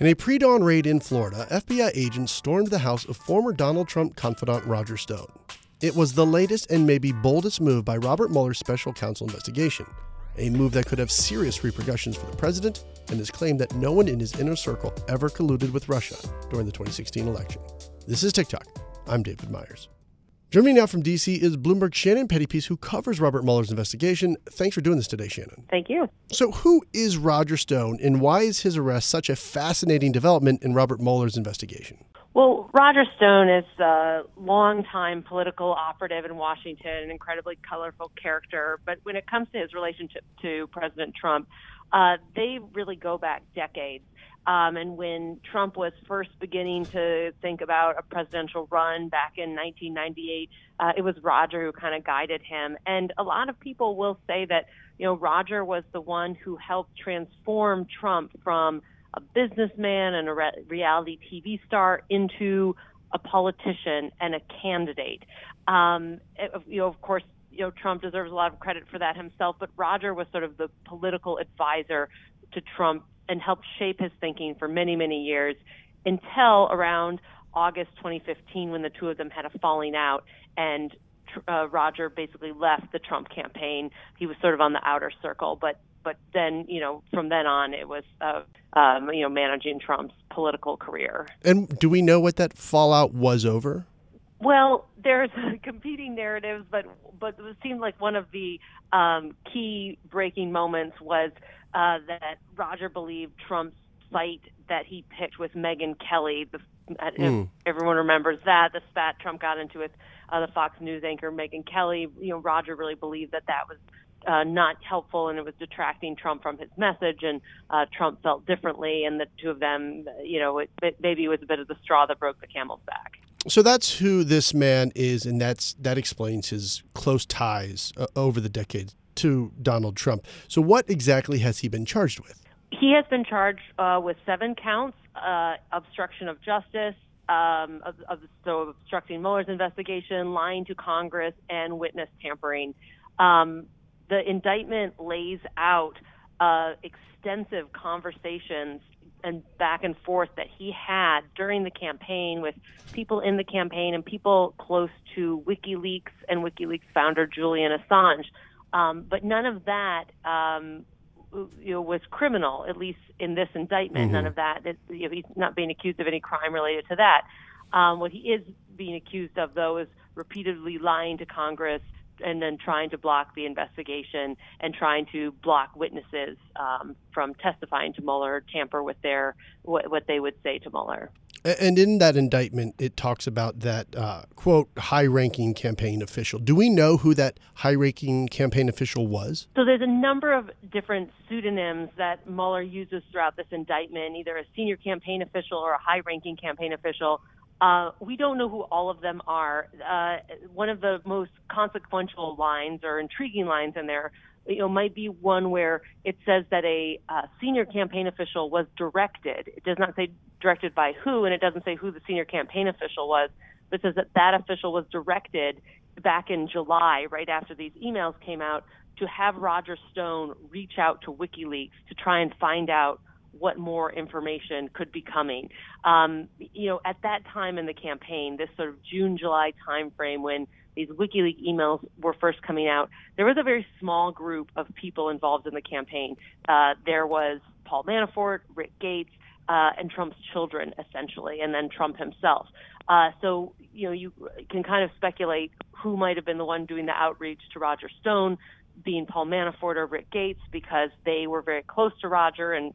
In a pre dawn raid in Florida, FBI agents stormed the house of former Donald Trump confidant Roger Stone. It was the latest and maybe boldest move by Robert Mueller's special counsel investigation, a move that could have serious repercussions for the president and his claim that no one in his inner circle ever colluded with Russia during the 2016 election. This is TicToc. I'm David Meyers. Joining me now from D.C. is Bloomberg Shannon Pettypiece, who covers Robert Mueller's investigation. Thanks for doing this today, Shannon. Thank you. So, who is Roger Stone, and why is his arrest such a fascinating development in Robert Mueller's investigation? Well, Roger Stone is a longtime political operative in Washington, an incredibly colorful character. But when it comes to his relationship to President Trump, uh, they really go back decades. Um, and when Trump was first beginning to think about a presidential run back in 1998, uh, it was Roger who kind of guided him. And a lot of people will say that, you know, Roger was the one who helped transform Trump from a businessman and a re- reality TV star into a politician and a candidate. Um, it, you know, of course, you know, Trump deserves a lot of credit for that himself, but Roger was sort of the political advisor to Trump and helped shape his thinking for many, many years until around August 2015 when the two of them had a falling out and uh, Roger basically left the Trump campaign. He was sort of on the outer circle, but but then you know from then on it was uh, um, you know managing Trump's political career. And do we know what that fallout was over? Well, there's competing narratives, but but it seemed like one of the um, key breaking moments was uh, that Roger believed Trump's fight that he picked with Megyn Kelly. The, mm. everyone remembers that the spat Trump got into with uh, the Fox News anchor Megyn Kelly. You know, Roger really believed that that was uh, not helpful and it was detracting Trump from his message, and uh, Trump felt differently, and the two of them, you know, it, it, maybe it was a bit of the straw that broke the camel's back. So that's who this man is, and that's that explains his close ties uh, over the decades to Donald Trump. So, what exactly has he been charged with? He has been charged uh, with seven counts: uh, obstruction of justice, um, of, of, so obstructing Mueller's investigation, lying to Congress, and witness tampering. Um, the indictment lays out uh, extensive conversations and back and forth that he had during the campaign with people in the campaign and people close to WikiLeaks and WikiLeaks founder Julian Assange. Um, but none of that um, you know, was criminal, at least in this indictment. Mm-hmm. None of that. It, you know, he's not being accused of any crime related to that. Um, what he is being accused of, though, is repeatedly lying to Congress and then trying to block the investigation and trying to block witnesses um, from testifying to Mueller, tamper with their what, what they would say to Mueller. And in that indictment, it talks about that uh, quote high-ranking campaign official. Do we know who that high-ranking campaign official was? So there's a number of different pseudonyms that Mueller uses throughout this indictment, either a senior campaign official or a high-ranking campaign official. Uh, we don't know who all of them are. Uh, one of the most consequential lines or intriguing lines in there, you know, might be one where it says that a uh, senior campaign official was directed. It does not say directed by who, and it doesn't say who the senior campaign official was, but says that that official was directed back in July, right after these emails came out, to have Roger Stone reach out to WikiLeaks to try and find out what more information could be coming. Um, you know, at that time in the campaign, this sort of June, July timeframe when these WikiLeaks emails were first coming out, there was a very small group of people involved in the campaign. Uh, there was Paul Manafort, Rick Gates, uh, and Trump's children, essentially, and then Trump himself. Uh, so, you know, you can kind of speculate who might have been the one doing the outreach to Roger Stone, being Paul Manafort or Rick Gates, because they were very close to Roger and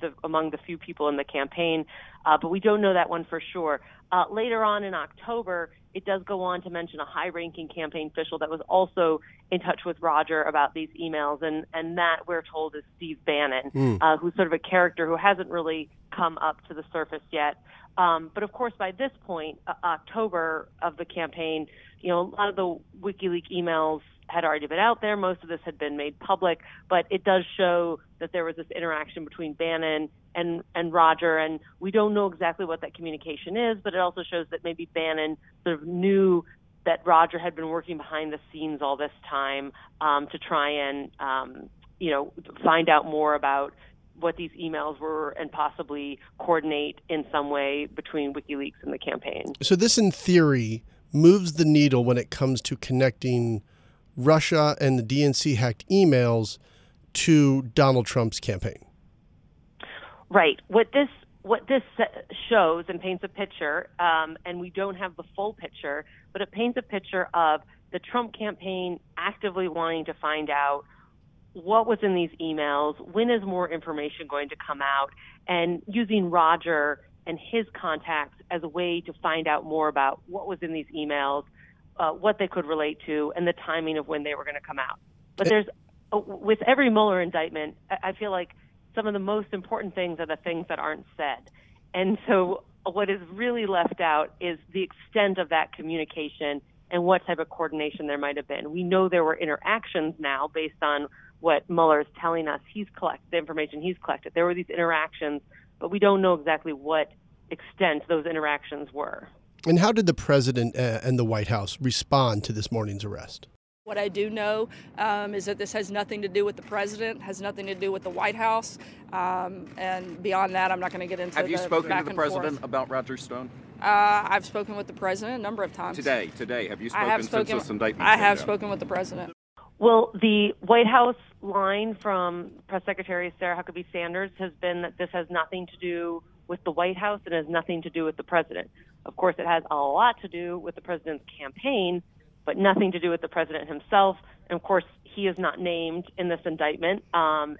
the, among the few people in the campaign, uh, but we don't know that one for sure. Uh, later on in October, it does go on to mention a high-ranking campaign official that was also in touch with Roger about these emails, and and that we're told is Steve Bannon, mm. uh, who's sort of a character who hasn't really come up to the surface yet. Um, but of course, by this point, uh, October of the campaign, you know, a lot of the WikiLeaks emails had already been out there. Most of this had been made public, but it does show that there was this interaction between Bannon and and Roger, and we don't know exactly what that communication is, but it also shows that maybe Bannon sort of knew that Roger had been working behind the scenes all this time um, to try and um, you know find out more about what these emails were and possibly coordinate in some way between WikiLeaks and the campaign. So this, in theory, moves the needle when it comes to connecting Russia and the DNC hacked emails to Donald Trump's campaign. Right. What this what this shows and paints a picture, um, and we don't have the full picture, but it paints a picture of the Trump campaign actively wanting to find out what was in these emails, when is more information going to come out, and using Roger and his contacts as a way to find out more about what was in these emails, uh, what they could relate to, and the timing of when they were going to come out. But there's, uh, with every Mueller indictment, I feel like some of the most important things are the things that aren't said. And so what is really left out is the extent of that communication and what type of coordination there might have been. We know there were interactions now based on what Mueller is telling us. He's collected the information he's collected. There were these interactions, but we don't know exactly what extent those interactions were. And how did the president uh, and the White House respond to this morning's arrest? What I do know um, is that this has nothing to do with the president, has nothing to do with the White House, um, and beyond that, I'm not going to get into. Have you spoken to the president forth. about Roger Stone? Uh, I've spoken with the president a number of times. Today, today, have you spoken, I have spoken since this indictment? I have down? spoken with the president. Well, the White House line from Press Secretary Sarah Huckabee Sanders has been that this has nothing to do with the White House and has nothing to do with the president. Of course, it has a lot to do with the president's campaign, but nothing to do with the president himself. And of course, he is not named in this indictment. Um,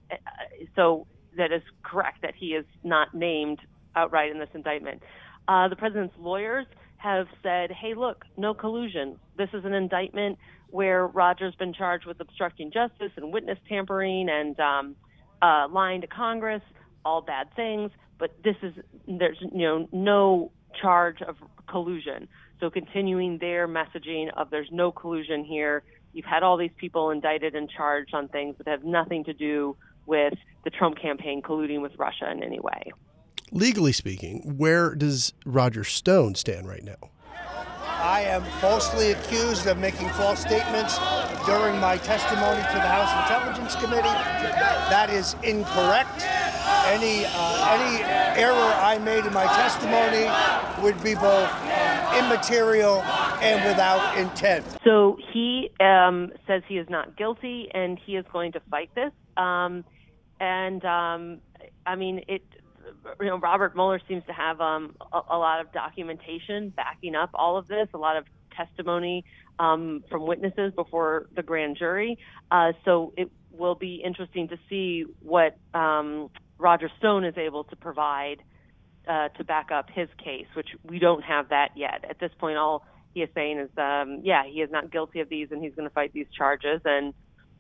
so that is correct that he is not named outright in this indictment. Uh, the president's lawyers have said, hey, look, no collusion. This is an indictment where Roger's been charged with obstructing justice and witness tampering and um, uh, lying to Congress, all bad things. But this is, there's, you know, no charge of collusion. So continuing their messaging of there's no collusion here. You've had all these people indicted and charged on things that have nothing to do with the Trump campaign colluding with Russia in any way. Legally speaking, where does Roger Stone stand right now? I am falsely accused of making false statements during my testimony to the House Intelligence Committee. That is incorrect. Any uh, any error I made in my testimony would be both immaterial and without intent. So he um, says he is not guilty, and he is going to fight this. Um, and um, I mean, it. You know, Robert Mueller seems to have um, a, a, lot of documentation backing up all of this, a lot of testimony um, from witnesses before the grand jury. Uh, so it will be interesting to see what um, Roger Stone is able to provide uh, to back up his case, which we don't have that yet. At this point, all he is saying is, um, yeah, he is not guilty of these, and he's going to fight these charges, and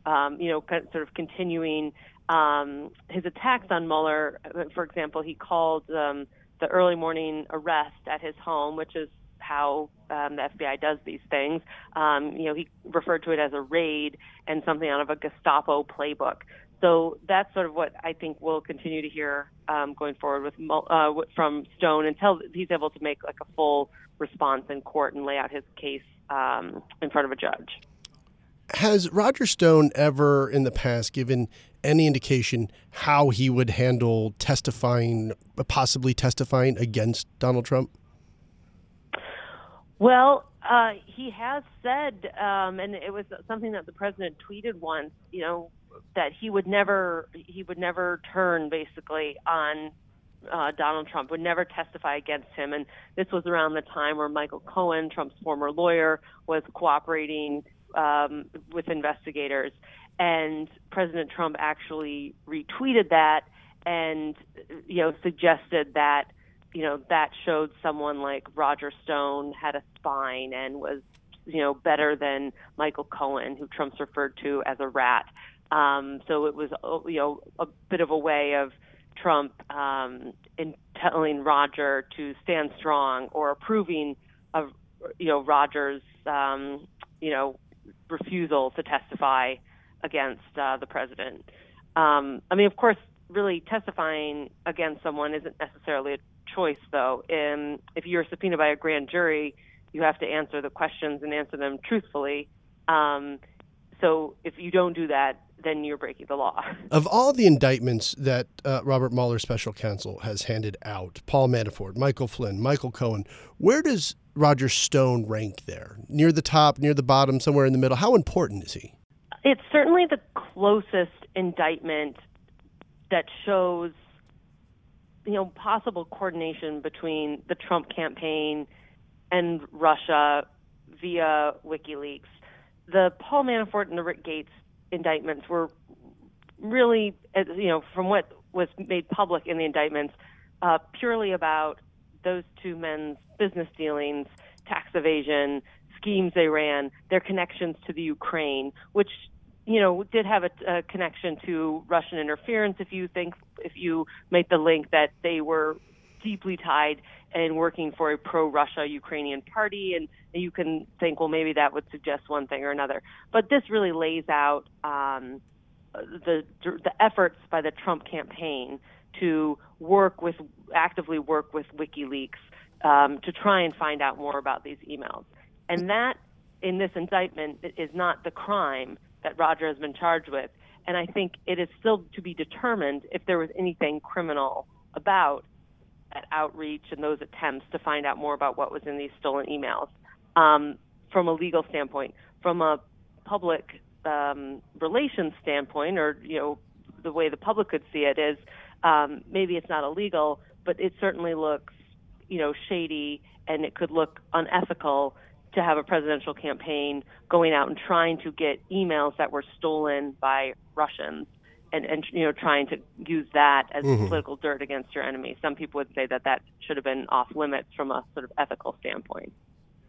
um, you know, sort of continuing um, his attacks on Mueller. For example, he called um, the early morning arrest at his home, which is how um, the FBI does these things. Um, you know, he referred to it as a raid and something out of a Gestapo playbook. So that's sort of what I think we'll continue to hear um, going forward with uh, from Stone until he's able to make like a full response in court and lay out his case um, in front of a judge. Has Roger Stone ever in the past given any indication how he would handle testifying, possibly testifying against Donald Trump? Well, uh, he has said, um, and it was something that the president tweeted once. You know, that he would never he would never turn basically on uh, Donald Trump would never testify against him. And this was around the time where Michael Cohen, Trump's former lawyer, was cooperating um, with investigators. And President Trump actually retweeted that and, you know, suggested that, you know, that showed someone like Roger Stone had a spine and was, you know, better than Michael Cohen, who Trump's referred to as a rat. Um, so it was, you know, a bit of a way of Trump um, in telling Roger to stand strong or approving of, you know, Roger's, um, you know, refusal to testify against uh, the president. Um, I mean, of course, really testifying against someone isn't necessarily a choice, though. And if you're subpoenaed by a grand jury, you have to answer the questions and answer them truthfully. Um, so if you don't do that, then you're breaking the law. Of all the indictments that uh, Robert Mueller's special counsel has handed out, Paul Manafort, Michael Flynn, Michael Cohen, where does Roger Stone rank there? Near the top, near the bottom, somewhere in the middle? How important is he? It's certainly the closest indictment that shows you know possible coordination between the Trump campaign and Russia via WikiLeaks. The Paul Manafort and the Rick Gates indictments were really, you know, from what was made public in the indictments, uh, purely about those two men's business dealings, tax evasion, schemes they ran, their connections to the Ukraine, which you know did have a, a connection to Russian interference. If you think, if you make the link that they were deeply tied and working for a pro-Russia Ukrainian party, and you can think, well, maybe that would suggest one thing or another. But this really lays out um, the the efforts by the Trump campaign to work with actively work with WikiLeaks um, to try and find out more about these emails. And that, in this indictment, is not the crime that Roger has been charged with. And I think it is still to be determined if there was anything criminal about that outreach and those attempts to find out more about what was in these stolen emails um, from a legal standpoint. From a public um, relations standpoint, or you know, the way the public could see it is um, maybe it's not illegal, but it certainly looks, you know, shady, and it could look unethical to have a presidential campaign going out and trying to get emails that were stolen by Russians and, and you know trying to use that as mm-hmm. political dirt against your enemy. Some people would say that that should have been off limits from a sort of ethical standpoint.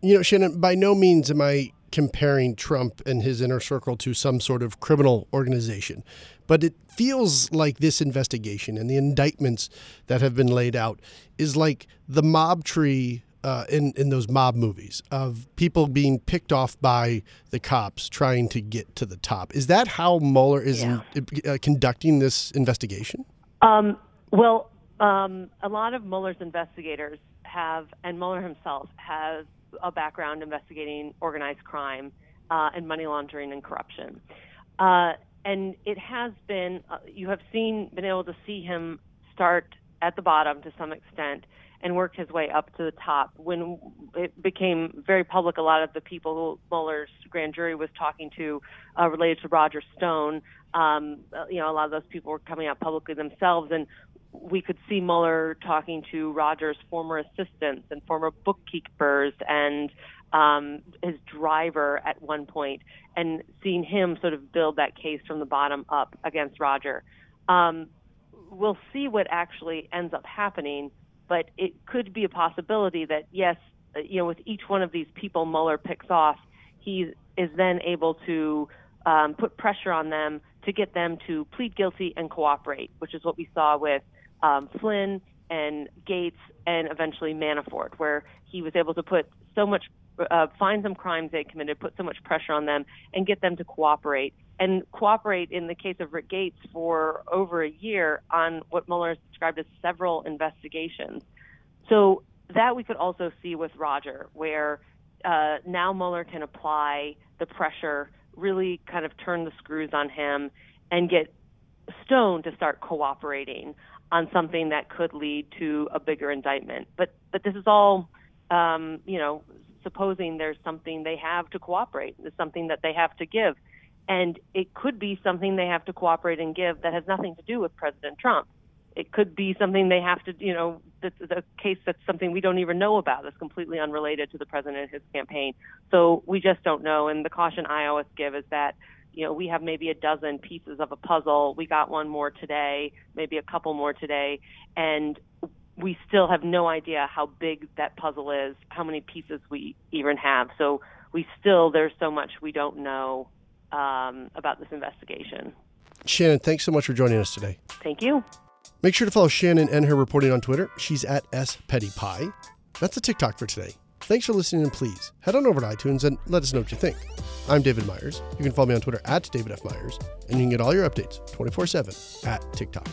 You know, Shannon, by no means am I comparing Trump and his inner circle to some sort of criminal organization. But it feels like this investigation and the indictments that have been laid out is like the mob tree uh, in in those mob movies of people being picked off by the cops trying to get to the top. Is that how Mueller is yeah. in, uh, conducting this investigation? Um, well, um, a lot of Mueller's investigators have, and Mueller himself has a background investigating organized crime uh, and money laundering and corruption. Uh, and it has been, uh, you have seen, been able to see him start at the bottom to some extent and work his way up to the top. When it became very public, a lot of the people who Mueller's grand jury was talking to uh, related to Roger Stone, um, you know, a lot of those people were coming out publicly themselves, and we could see Mueller talking to Roger's former assistants and former bookkeepers and um, his driver at one point, and seeing him sort of build that case from the bottom up against Roger. Um, we'll see what actually ends up happening, but it could be a possibility that yes, uh, you know, with each one of these people Mueller picks off, he is then able to um, put pressure on them to get them to plead guilty and cooperate, which is what we saw with um, Flynn and Gates and eventually Manafort, where he was able to put so much, uh, find some crimes they committed, put so much pressure on them, and get them to cooperate. And cooperate in the case of Rick Gates for over a year on what Mueller has described as several investigations. So that we could also see with Roger, where uh, now Mueller can apply the pressure, really kind of turn the screws on him, and get Stone to start cooperating on something that could lead to a bigger indictment. But but this is all, um, you know, supposing there's something they have to cooperate, there's something that they have to give, and it could be something they have to cooperate and give that has nothing to do with President Trump. It could be something they have to, you know, the, case that's something we don't even know about that's completely unrelated to the president and his campaign. So we just don't know. And the caution I always give is that you know, we have maybe a dozen pieces of a puzzle. We got one more today, maybe a couple more today, and we still have no idea how big that puzzle is, how many pieces we even have. So we still, there's so much we don't know um, about this investigation. Shannon, thanks so much for joining us today. Thank you. Make sure to follow Shannon and her reporting on Twitter. She's at S Petty Pie. That's the TicToc for today. Thanks for listening, and please head on over to iTunes and let us know what you think. I'm David Meyers. You can follow me on Twitter at David F. Meyers, and you can get all your updates 24 7 at TicToc.